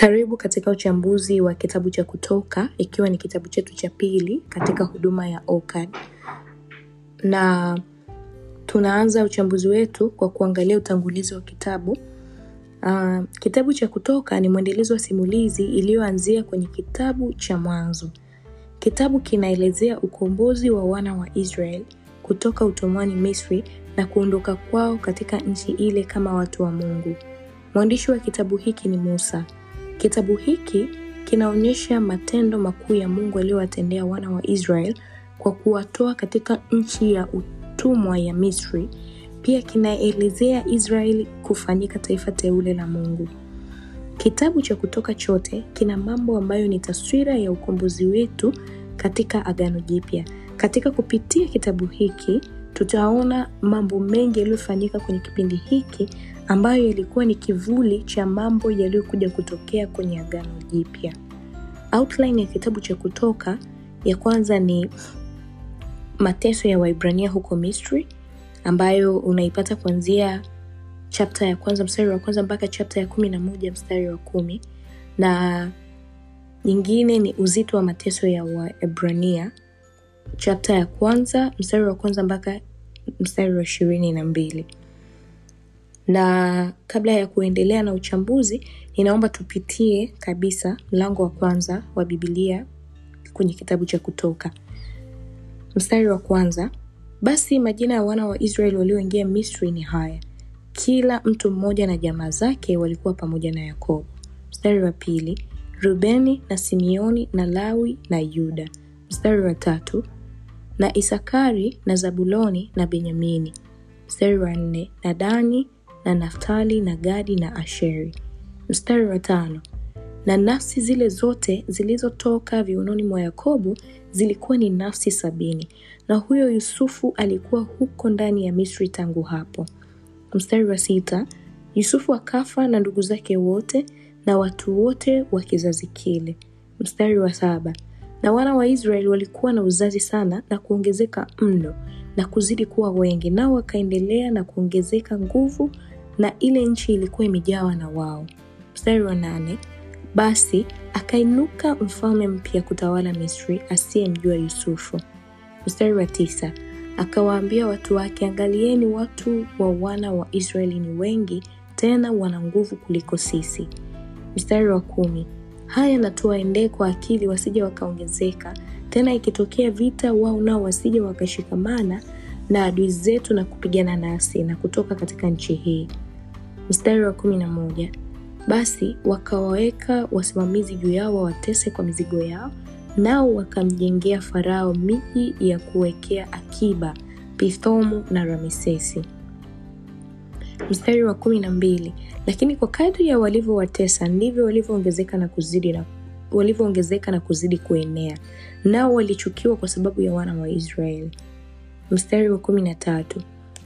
Karibu katika uchambuzi wa kitabu cha Kutoka, ikiwa ni kitabu chetu cha pili katika huduma ya OCAD, na tunaanza uchambuzi wetu kwa kuangalia utangulizi wa kitabu. Uh, kitabu cha Kutoka ni mwendelezo wa simulizi iliyoanzia kwenye kitabu cha Mwanzo. Kitabu kinaelezea ukombozi wa wana wa Israel kutoka utumwani Misri na kuondoka kwao katika nchi ile kama watu wa Mungu. Mwandishi wa kitabu hiki ni Musa. Kitabu hiki kinaonyesha matendo makuu ya Mungu aliyowatendea wana wa Israel kwa kuwatoa katika nchi ya utumwa ya Misri. Pia kinaelezea Israeli kufanyika taifa teule la Mungu. Kitabu cha Kutoka chote kina mambo ambayo ni taswira ya ukombozi wetu katika Agano Jipya. Katika kupitia kitabu hiki tutaona mambo mengi yaliyofanyika kwenye kipindi hiki ambayo yalikuwa ni kivuli cha mambo yaliyokuja kutokea kwenye Agano Jipya. Outline ya kitabu cha Kutoka ya kwanza ni mateso ya Waibrania huko Misri ambayo unaipata kuanzia chapta ya kwanza mstari wa kwanza mpaka chapta ya kumi na moja mstari wa kumi na nyingine ni uzito wa mateso ya Waebrania chapta ya kwanza mstari wa kwanza mpaka mstari wa ishirini na mbili na kabla ya kuendelea na uchambuzi ninaomba tupitie kabisa mlango wa kwanza wa Biblia kwenye kitabu cha Kutoka. Mstari wa kwanza, basi majina ya wana wa Israeli walioingia Misri ni haya, kila mtu mmoja na jamaa zake walikuwa pamoja na Yakobo. Mstari wa pili, Rubeni na Simeoni na Lawi na Yuda. Mstari wa tatu, na Isakari na Zabuloni na Benyamini. Mstari wa nne, na Dani na Naftali na Gadi na Asheri. Mstari wa tano, na nafsi zile zote zilizotoka viunoni mwa Yakobo zilikuwa ni nafsi sabini, na huyo Yusufu alikuwa huko ndani ya Misri tangu hapo. Mstari wa sita, Yusufu akafa na ndugu zake wote na watu wote wa kizazi kile. Mstari wa saba, na wana wa Israeli walikuwa na uzazi sana na kuongezeka mno na kuzidi kuwa wengi, nao wakaendelea na kuongezeka nguvu, na ile nchi ilikuwa imejawa na wao. Mstari wa nane, basi akainuka mfalme mpya kutawala Misri asiyemjua Yusufu. Mstari wa tisa, akawaambia watu wake, angalieni, watu wa wana wa Israeli ni wengi, tena wana nguvu kuliko sisi. Mstari wa kumi, haya na tuwaendee kwa akili, wasije wakaongezeka, tena ikitokea vita, wao nao wasije wakashikamana na adui zetu na kupigana nasi na kutoka katika nchi hii. Mstari wa kumi na moja basi wakawaweka wasimamizi juu yao wawatese kwa mizigo yao, nao wakamjengea Farao miji ya kuwekea akiba, Pithomu na Ramesesi. Mstari wa kumi na mbili lakini kwa kadri ya walivyowatesa ndivyo walivyoongezeka na kuzidi na walivyoongezeka na kuzidi kuenea, nao walichukiwa kwa sababu ya wana wa Israeli. Mstari wa kumi na tatu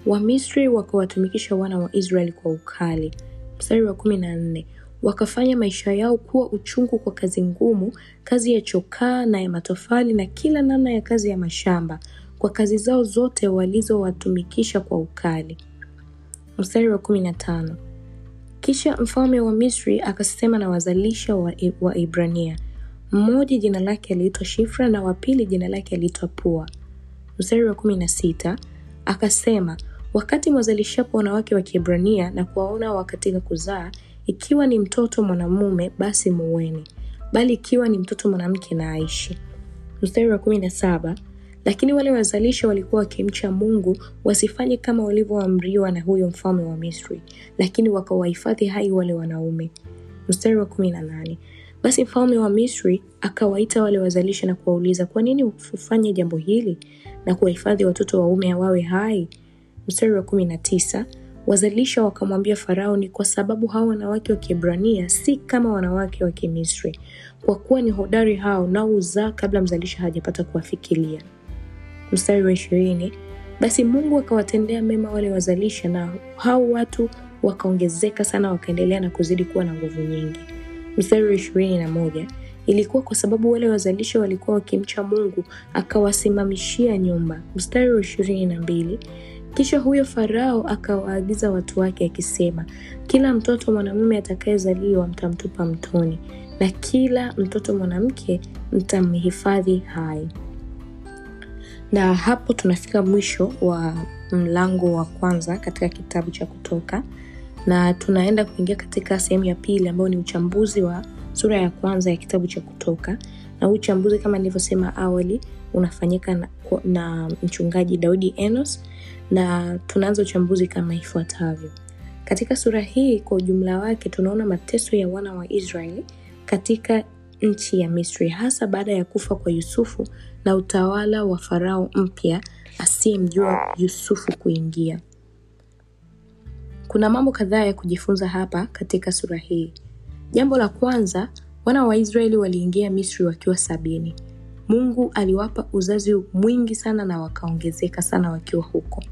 Wamisri wakawatumikisha wana wa Israeli kwa ukali. Mstari wa kumi na nne wakafanya maisha yao kuwa uchungu kwa kazi ngumu, kazi ya chokaa na ya matofali na kila namna ya kazi ya mashamba, kwa kazi zao zote walizowatumikisha kwa ukali. Mstari wa kumi na tano. Kisha mfalme wa Misri akasema na wazalisha wa, wa Ibrania, mmoja jina lake aliitwa Shifra na wa pili jina lake aliitwa Pua. Mstari wa kumi na sita. Akasema wakati mwazalishapo wanawake wa Kiebrania na kuwaona wakatika kuzaa, ikiwa ni mtoto mwanamume basi muweni, bali ikiwa ni mtoto mwanamke na aishi. Mstari wa kumi na saba lakini wale wazalisha walikuwa wakimcha Mungu, wasifanye kama walivyoamriwa na huyo mfalme wa Misri, lakini wakawahifadhi hai wale wanaume. Mstari wa kumi na nane basi mfalme wa Misri akawaita wale wazalisha na kuwauliza, kwa nini hufanye jambo hili na kuwahifadhi watoto waume wawe hai? Mstari wa kumi na tisa wazalisha wakamwambia Farao, ni kwa sababu hao wanawake wa Kiebrania si kama wanawake wa Kimisri, kwa kuwa ni hodari hao, nao huzaa kabla mzalisho hajapata kuwafikilia. Mstari wa ishirini basi Mungu akawatendea mema wale wazalisha, na hao watu wakaongezeka sana, wakaendelea na kuzidi kuwa na nguvu nyingi. Mstari wa ishirini na moja ilikuwa kwa sababu wale wazalisha walikuwa wakimcha Mungu, akawasimamishia nyumba. Mstari wa ishirini na mbili Kisha huyo Farao akawaagiza watu wake akisema, kila mtoto mwanamume atakayezaliwa mtamtupa mtoni, na kila mtoto mwanamke mtamhifadhi hai. Na hapo tunafika mwisho wa mlango wa kwanza katika kitabu cha Kutoka, na tunaenda kuingia katika sehemu ya pili ambayo ni uchambuzi wa sura ya kwanza ya kitabu cha Kutoka. Na huu uchambuzi kama nilivyosema awali unafanyika na, na mchungaji Daudi Enos, na tunaanza uchambuzi kama ifuatavyo. Katika sura hii kwa ujumla wake tunaona mateso ya wana wa Israeli katika nchi ya Misri, hasa baada ya kufa kwa Yusufu na utawala wa Farao mpya asiyemjua Yusufu kuingia. Kuna mambo kadhaa ya kujifunza hapa katika sura hii. Jambo la kwanza, wana wa Israeli waliingia Misri wakiwa sabini. Mungu aliwapa uzazi mwingi sana na wakaongezeka sana wakiwa huko.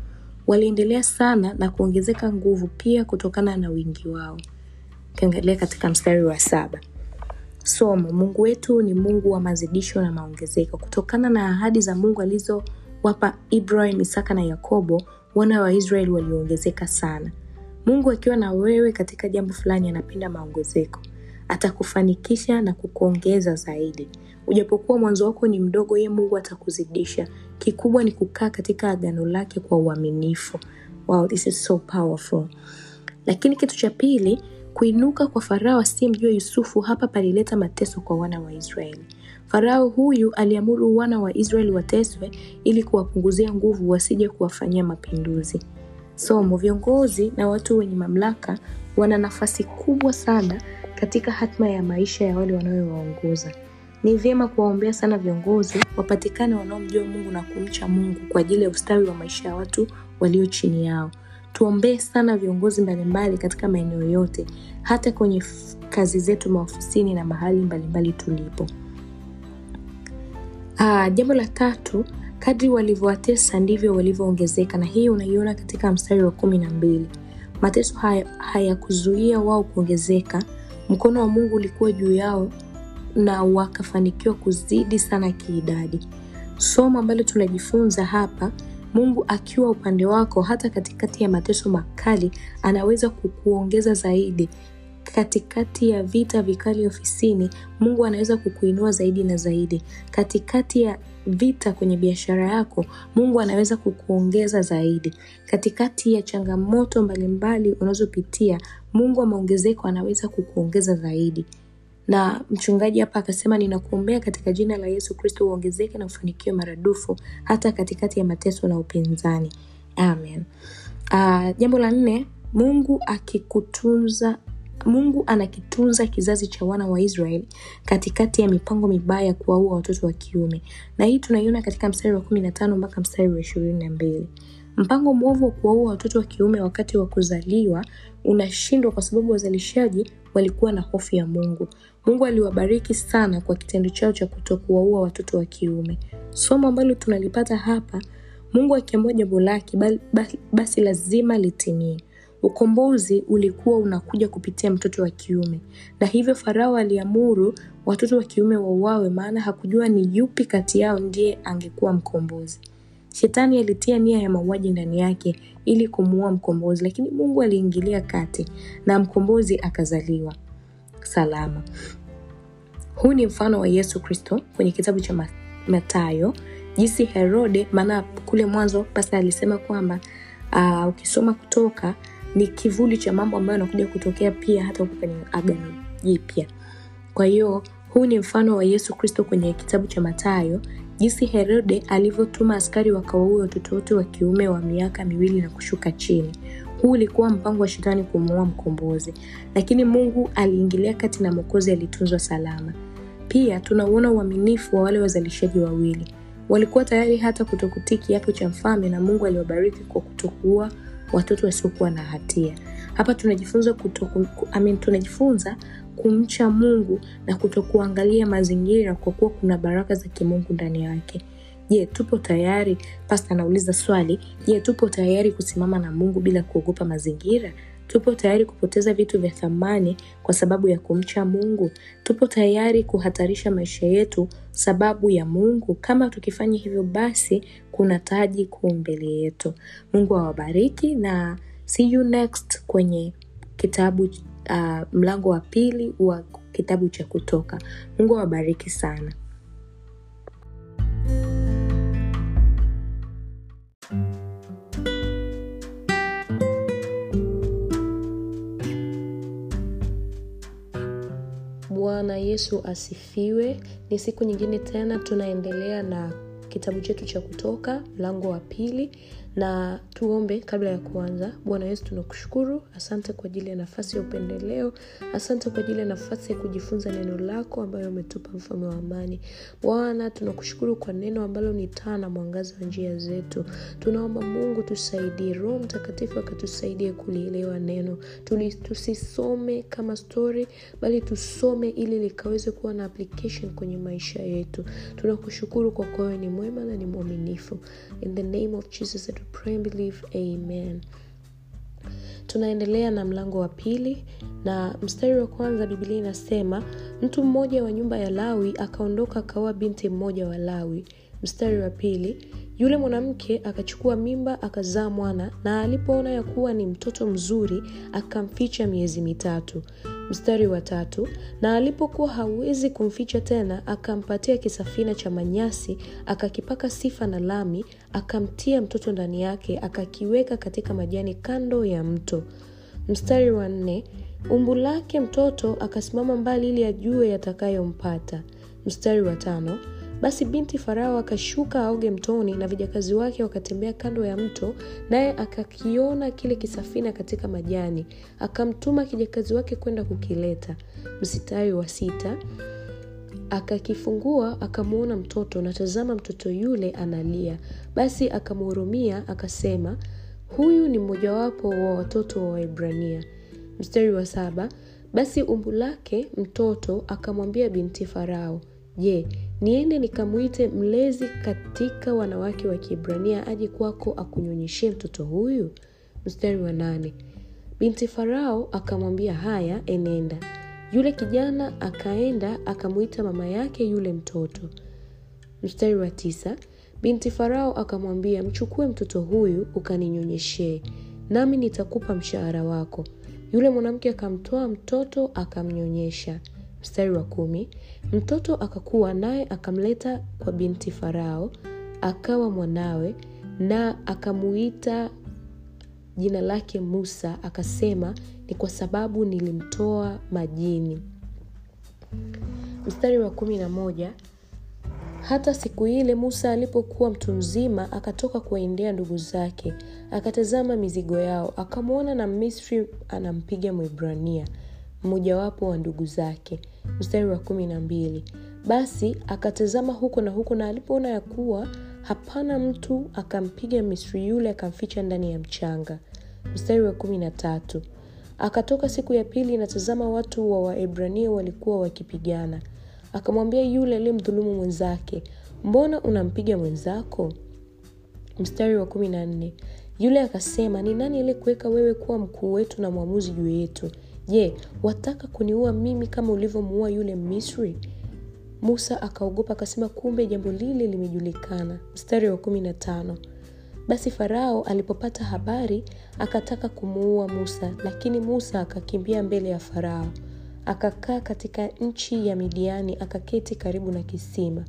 Waliendelea sana na kuongezeka nguvu pia kutokana na wingi wao. Ukiangalia katika mstari wa saba. Somo: Mungu wetu ni Mungu wa mazidisho na maongezeko. Kutokana na ahadi za Mungu alizowapa Ibrahim, Isaka na Yakobo, wana wa Israeli waliongezeka sana. Mungu akiwa na wewe katika jambo fulani, anapenda maongezeko. Atakufanikisha na kukuongeza zaidi. Ujapokuwa mwanzo wako ni mdogo, yeye Mungu atakuzidisha. Kikubwa ni kukaa katika agano lake kwa uaminifu. Wow, this is so powerful. Lakini kitu cha pili, kuinuka kwa Farao asiyemjua Yusufu hapa palileta mateso kwa wana wa Israeli. Farao huyu aliamuru wana wa Israeli wateswe ili kuwapunguzia nguvu wasije kuwafanyia mapinduzi. Somo: viongozi na watu wenye mamlaka wana nafasi kubwa sana katika hatma ya maisha ya wale wanaowaongoza. Ni vyema kuwaombea sana viongozi wapatikane wanaomjua Mungu na kumcha Mungu kwa ajili ya ustawi wa maisha ya watu walio chini yao. Tuombee sana viongozi mbalimbali katika maeneo yote, hata kwenye kazi zetu maofisini na mahali mbalimbali tulipo. Aa, jambo la tatu, kadri walivyowatesa ndivyo walivyoongezeka, na hii unaiona katika mstari wa kumi na mbili. Mateso hayakuzuia haya wao kuongezeka, mkono wa Mungu ulikuwa juu yao na wakafanikiwa kuzidi sana kiidadi. Somo ambalo tunajifunza hapa, Mungu akiwa upande wako, hata katikati ya mateso makali, anaweza kukuongeza zaidi. Katikati ya vita vikali ofisini, Mungu anaweza kukuinua zaidi na zaidi. Katikati ya vita kwenye biashara yako, Mungu anaweza kukuongeza zaidi. Katikati ya changamoto mbalimbali unazopitia, Mungu wa maongezeko anaweza kukuongeza zaidi na mchungaji hapa akasema, ninakuombea katika jina la Yesu Kristo uongezeke na ufanikiwe maradufu hata katikati ya mateso na upinzani. Amen. Uh, jambo la nne, Mungu akikutunza Mungu anakitunza kizazi cha wana wa Israeli katikati ya mipango mibaya ya kuwaua watoto wa kiume, na hii tunaiona katika mstari wa kumi na tano mpaka mstari wa ishirini na mbili. Mpango mwovu wa kuwaua watoto wa kiume wakati wa kuzaliwa unashindwa kwa sababu wazalishaji walikuwa na hofu ya Mungu. Mungu aliwabariki sana kwa kitendo chao cha kutokuwaua watoto wa kiume. Somo ambalo tunalipata hapa, Mungu akiamua jambo lake basi lazima litimie. Ukombozi ulikuwa unakuja kupitia mtoto wa kiume, na hivyo Farao aliamuru watoto wa kiume wauawe, maana hakujua ni yupi kati yao ndiye angekuwa mkombozi. Shetani alitia nia ya mauaji ndani yake ili kumuua mkombozi, lakini Mungu aliingilia kati na mkombozi akazaliwa salama. Huu ni mfano wa Yesu Kristo kwenye kitabu cha Mathayo, jinsi Herode, maana kule mwanzo basi alisema kwamba uh, ukisoma Kutoka ni kivuli cha mambo ambayo yanakuja kutokea pia hata huko kwenye Agano Jipya. Kwa hiyo huu ni mfano wa Yesu Kristo kwenye kitabu cha Mathayo, jinsi Herode alivyotuma askari wakawaue watoto wote wa kiume wa miaka miwili na kushuka chini. Huu ulikuwa mpango wa shetani kumuua mkombozi, lakini Mungu aliingilia kati na mwokozi alitunzwa salama. Pia tunauona uaminifu wa wale wazalishaji wawili, walikuwa tayari hata kutokutii kiapo cha mfalme, na Mungu aliwabariki kwa kutokuua watoto wasiokuwa na hatia. Hapa tunajifunza kutoku, I mean, tunajifunza kumcha Mungu na kutokuangalia mazingira kwa kuwa kuna baraka za kimungu ndani yake. Je, tupo tayari? Pasta anauliza swali, je, tupo tayari kusimama na Mungu bila kuogopa mazingira? Tupo tayari kupoteza vitu vya thamani kwa sababu ya kumcha Mungu? Tupo tayari kuhatarisha maisha yetu sababu ya Mungu? Kama tukifanya hivyo, basi kuna taji kuu mbele yetu. Mungu awabariki na see you next kwenye kitabu uh, mlango wa pili wa kitabu cha Kutoka. Mungu awabariki sana. Bwana Yesu asifiwe. Ni siku nyingine tena tunaendelea na kitabu chetu cha Kutoka mlango wa pili, na tuombe kabla ya kuanza. Bwana Yesu, tunakushukuru, asante kwa ajili ya nafasi ya upendeleo, asante kwa ajili ya nafasi ya kujifunza neno lako ambayo umetupa, mfalme wa amani. Bwana, tunakushukuru kwa neno ambalo ni taa na mwangaza wa njia zetu. Tunaomba Mungu tusaidie, Roho Mtakatifu akatusaidie kulielewa neno, tusisome kama story, bali tusome ili likaweze kuwa na application kwenye maisha yetu. Tunakushukuru kwa kuwa ni mwema na ni mwaminifu. In the name of Jesus pray and believe, amen. Tunaendelea na mlango wa pili na mstari wa kwanza. bibilia inasema mtu mmoja wa nyumba ya Lawi akaondoka akaoa binti mmoja wa Lawi. Mstari wa pili, yule mwanamke akachukua mimba akazaa mwana, na alipoona ya kuwa ni mtoto mzuri akamficha miezi mitatu. Mstari wa tatu, na alipokuwa hawezi kumficha tena, akampatia kisafina cha manyasi, akakipaka sifa na lami, akamtia mtoto ndani yake, akakiweka katika majani kando ya mto. Mstari wa nne, umbu lake mtoto akasimama mbali ili ajue yatakayompata. Mstari wa tano, basi binti Farao akashuka aoge mtoni, na vijakazi wake wakatembea kando ya mto, naye akakiona kile kisafina katika majani, akamtuma kijakazi wake kwenda kukileta. Mstari wa sita, akakifungua akamwona mtoto, na tazama, mtoto yule analia. Basi akamhurumia, akasema, huyu ni mmojawapo wa watoto wa Waebrania. Mstari wa saba, basi umbu lake mtoto akamwambia binti Farao, Je, niende nikamwite mlezi katika wanawake wa kibrania aje kwako akunyonyeshe mtoto huyu? Mstari wa nane. Binti Farao akamwambia, haya, enenda. Yule kijana akaenda akamwita mama yake yule mtoto. Mstari wa tisa. Binti Farao akamwambia, mchukue mtoto huyu ukaninyonyeshee, nami nitakupa mshahara wako. Yule mwanamke akamtoa mtoto akamnyonyesha. Mstari wa kumi. Mtoto akakuwa naye akamleta kwa binti Farao, akawa mwanawe, na akamuita jina lake Musa, akasema, ni kwa sababu nilimtoa majini. Mstari wa kumi na moja. Hata siku ile Musa alipokuwa mtu mzima, akatoka kuwaendea ndugu zake, akatazama mizigo yao, akamwona na Misri anampiga mwibrania mmojawapo wa ndugu zake. Mstari wa kumi na mbili. Basi akatazama huko na huko, na alipoona ya kuwa hapana mtu, akampiga Misri yule, akamficha ndani ya mchanga. Mstari wa kumi na tatu. Akatoka siku ya pili, inatazama watu wa Waebrania walikuwa wakipigana. Akamwambia yule aliyemdhulumu mwenzake, mbona unampiga mwenzako? Mstari wa kumi na nne. Yule akasema, ni nani aliyekuweka wewe kuwa mkuu wetu na mwamuzi juu yetu? Je, wataka kuniua mimi kama ulivyomuua yule Misri? Musa akaogopa akasema, kumbe jambo lile limejulikana. Mstari wa kumi na tano. Basi Farao alipopata habari akataka kumuua Musa, lakini Musa akakimbia mbele ya Farao, akakaa katika nchi ya Midiani, akaketi karibu na kisima.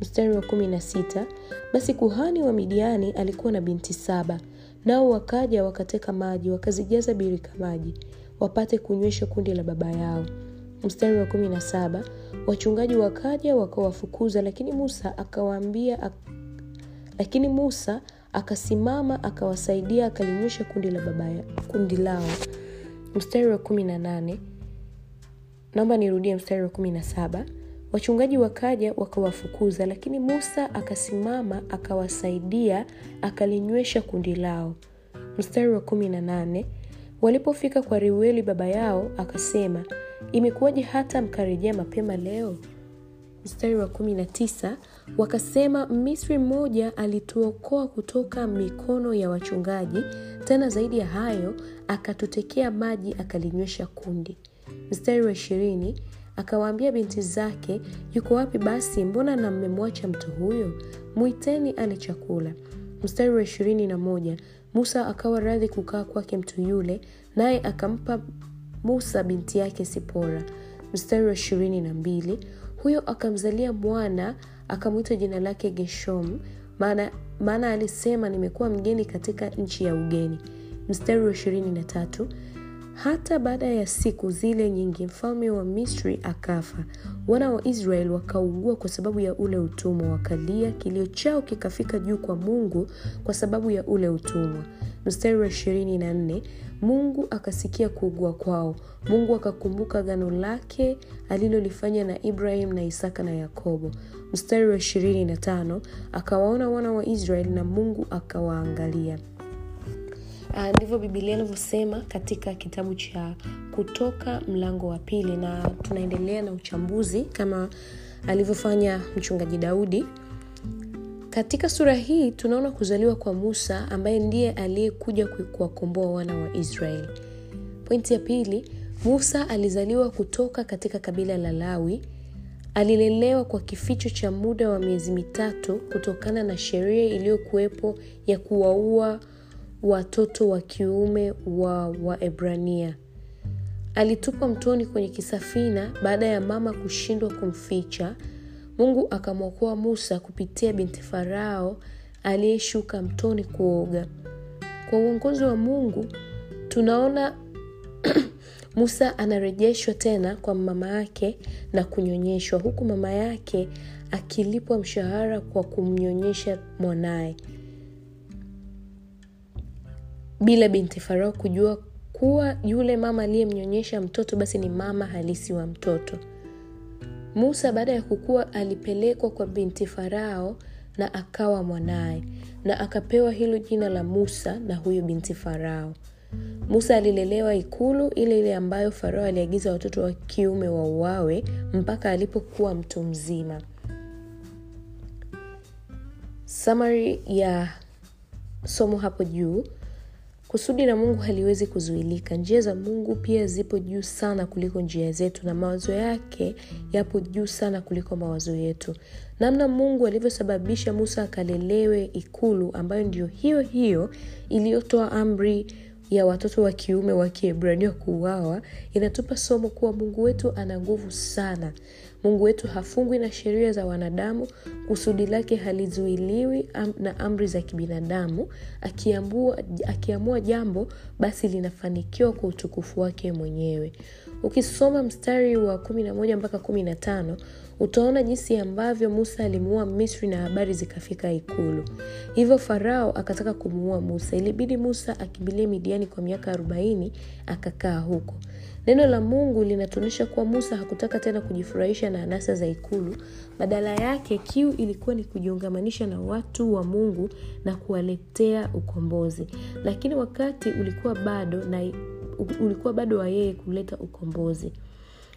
Mstari wa kumi na sita. Basi kuhani wa Midiani alikuwa na binti saba, nao wakaja wakateka maji, wakazijaza birika maji wapate kunywesha kundi la baba yao. Mstari wa kumi na saba. Wachungaji wakaja wakawafukuza, lakini Musa akawaambia ak... lakini Musa akasimama akawasaidia, akalinywesha kundi la baba ya... kundi lao. Mstari wa kumi na nane. Naomba nirudie mstari wa kumi na saba. Wachungaji wakaja wakawafukuza, lakini Musa akasimama akawasaidia, akalinywesha kundi lao. Mstari wa kumi na nane. Walipofika kwa Reueli baba yao, akasema, imekuwaje hata mkarejea mapema leo? mstari wa kumi na tisa wakasema misri mmoja alituokoa kutoka mikono ya wachungaji tena zaidi ya hayo akatutekea maji akalinywesha kundi. Mstari wa ishirini akawaambia binti zake yuko wapi basi? Mbona na mmemwacha mtu huyo? Mwiteni ale chakula. Mstari wa ishirini na moja musa akawa radhi kukaa kwake mtu yule naye akampa musa binti yake sipora. Mstari wa ishirini na mbili. Huyo akamzalia mwana akamwita jina lake geshom maana, maana alisema nimekuwa mgeni katika nchi ya ugeni. Mstari wa ishirini na tatu hata baada ya siku zile nyingi mfalme wa misri akafa. Wana wa israeli wakaugua kwa sababu ya ule utumwa wakalia kilio chao kikafika juu kwa mungu kwa sababu ya ule utumwa. Mstari wa ishirini na nne mungu akasikia kuugua kwao. Mungu akakumbuka gano lake alilolifanya na ibrahim na isaka na yakobo. Mstari wa ishirini na tano akawaona wana wa israeli na mungu akawaangalia Uh, ndivyo bibilia inavyosema katika kitabu cha kutoka mlango wa pili na tunaendelea na uchambuzi kama alivyofanya mchungaji daudi. Katika sura hii tunaona kuzaliwa kwa musa ambaye ndiye aliyekuja kuwakomboa wana wa israeli. Pointi ya pili musa alizaliwa kutoka katika kabila la lawi. Alilelewa kwa kificho cha muda wa miezi mitatu kutokana na sheria iliyokuwepo ya kuwaua watoto wa kiume wa waebrania. Alitupwa mtoni kwenye kisafina baada ya mama kushindwa kumficha. Mungu akamwokoa musa kupitia binti farao aliyeshuka mtoni kuoga. Kwa uongozi wa mungu tunaona musa anarejeshwa tena kwa mama yake na kunyonyeshwa huku mama yake akilipwa mshahara kwa kumnyonyesha mwanaye bila binti farao kujua kuwa yule mama aliyemnyonyesha mtoto basi ni mama halisi wa mtoto. Musa baada ya kukua alipelekwa kwa binti farao na akawa mwanaye na akapewa hilo jina la musa na huyo binti farao. Musa alilelewa ikulu ile ile ambayo farao aliagiza watoto wa kiume wauawe mpaka alipokuwa mtu mzima. Samari ya somo hapo juu kusudi la mungu haliwezi kuzuilika. Njia za mungu pia zipo juu sana kuliko njia zetu na mawazo yake yapo juu sana kuliko mawazo yetu. Namna mungu alivyosababisha musa akalelewe ikulu ambayo ndio hiyo hiyo iliyotoa amri ya watoto wa kiume wa kiebrania kuuawa inatupa somo kuwa mungu wetu ana nguvu sana. Mungu wetu hafungwi na sheria za wanadamu kusudi lake halizuiliwi am, na amri za kibinadamu. Akiamua, akiamua jambo basi linafanikiwa kwa utukufu wake mwenyewe. Ukisoma mstari wa 11 mpaka 15 utaona jinsi ambavyo musa alimuua misri na habari zikafika ikulu. Hivyo farao akataka kumuua musa. Ilibidi musa akimbilie midiani kwa miaka 40 akakaa huko. Neno la mungu linatuonyesha kuwa musa hakutaka tena kujifurahisha na anasa za ikulu. Badala yake kiu ilikuwa ni kujiungamanisha na watu wa mungu na kuwaletea ukombozi. Lakini wakati ulikuwa bado na ulikuwa bado wa yeye kuleta ukombozi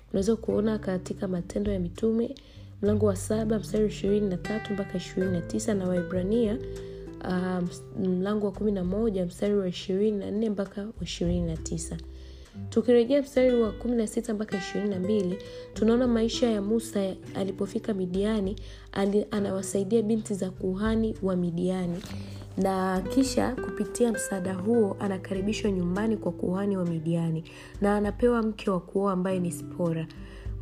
unaweza kuona katika matendo ya mitume mlango wa saba mstari ishirini na tatu mpaka ishirini na tisa na waibrania uh, mlango wa kumi na moja mstari wa ishirini na nne mpaka wa ishirini na tisa. Tukirejea mstari wa 16 mpaka 22 tunaona maisha ya musa alipofika midiani ali, anawasaidia binti za kuhani wa midiani na kisha kupitia msaada huo anakaribishwa nyumbani kwa kuhani wa midiani na anapewa mke wa kuoa ambaye ni sipora.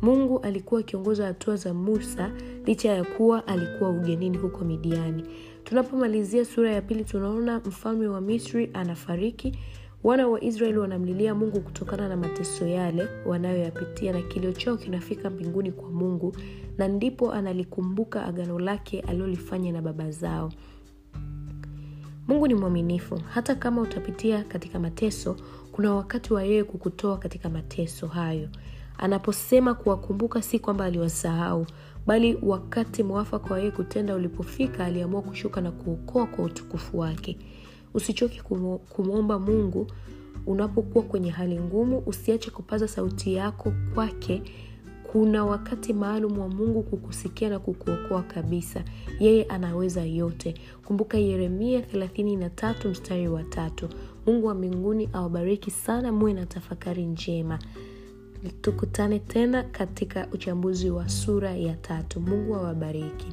Mungu alikuwa akiongoza hatua za musa licha ya kuwa alikuwa ugenini huko midiani. Tunapomalizia sura ya pili tunaona mfalme wa misri anafariki. Wana wa israeli wanamlilia mungu kutokana na mateso yale wanayoyapitia na kilio chao kinafika mbinguni kwa mungu na ndipo analikumbuka agano lake alilolifanya na baba zao mungu ni mwaminifu. Hata kama utapitia katika mateso kuna wakati wa yeye kukutoa katika mateso hayo. Anaposema kuwakumbuka si kwamba aliwasahau bali wakati mwafaka wa yeye kutenda ulipofika aliamua kushuka na kuokoa kwa utukufu wake. Usichoke kumwomba mungu. Unapokuwa kwenye hali ngumu usiache kupaza sauti yako kwake kuna wakati maalum wa mungu kukusikia na kukuokoa kabisa. Yeye anaweza yote. Kumbuka yeremia 33 mstari wa tatu. Mungu wa mbinguni awabariki sana muwe na tafakari njema. Tukutane tena katika uchambuzi wa sura ya tatu. Mungu awabariki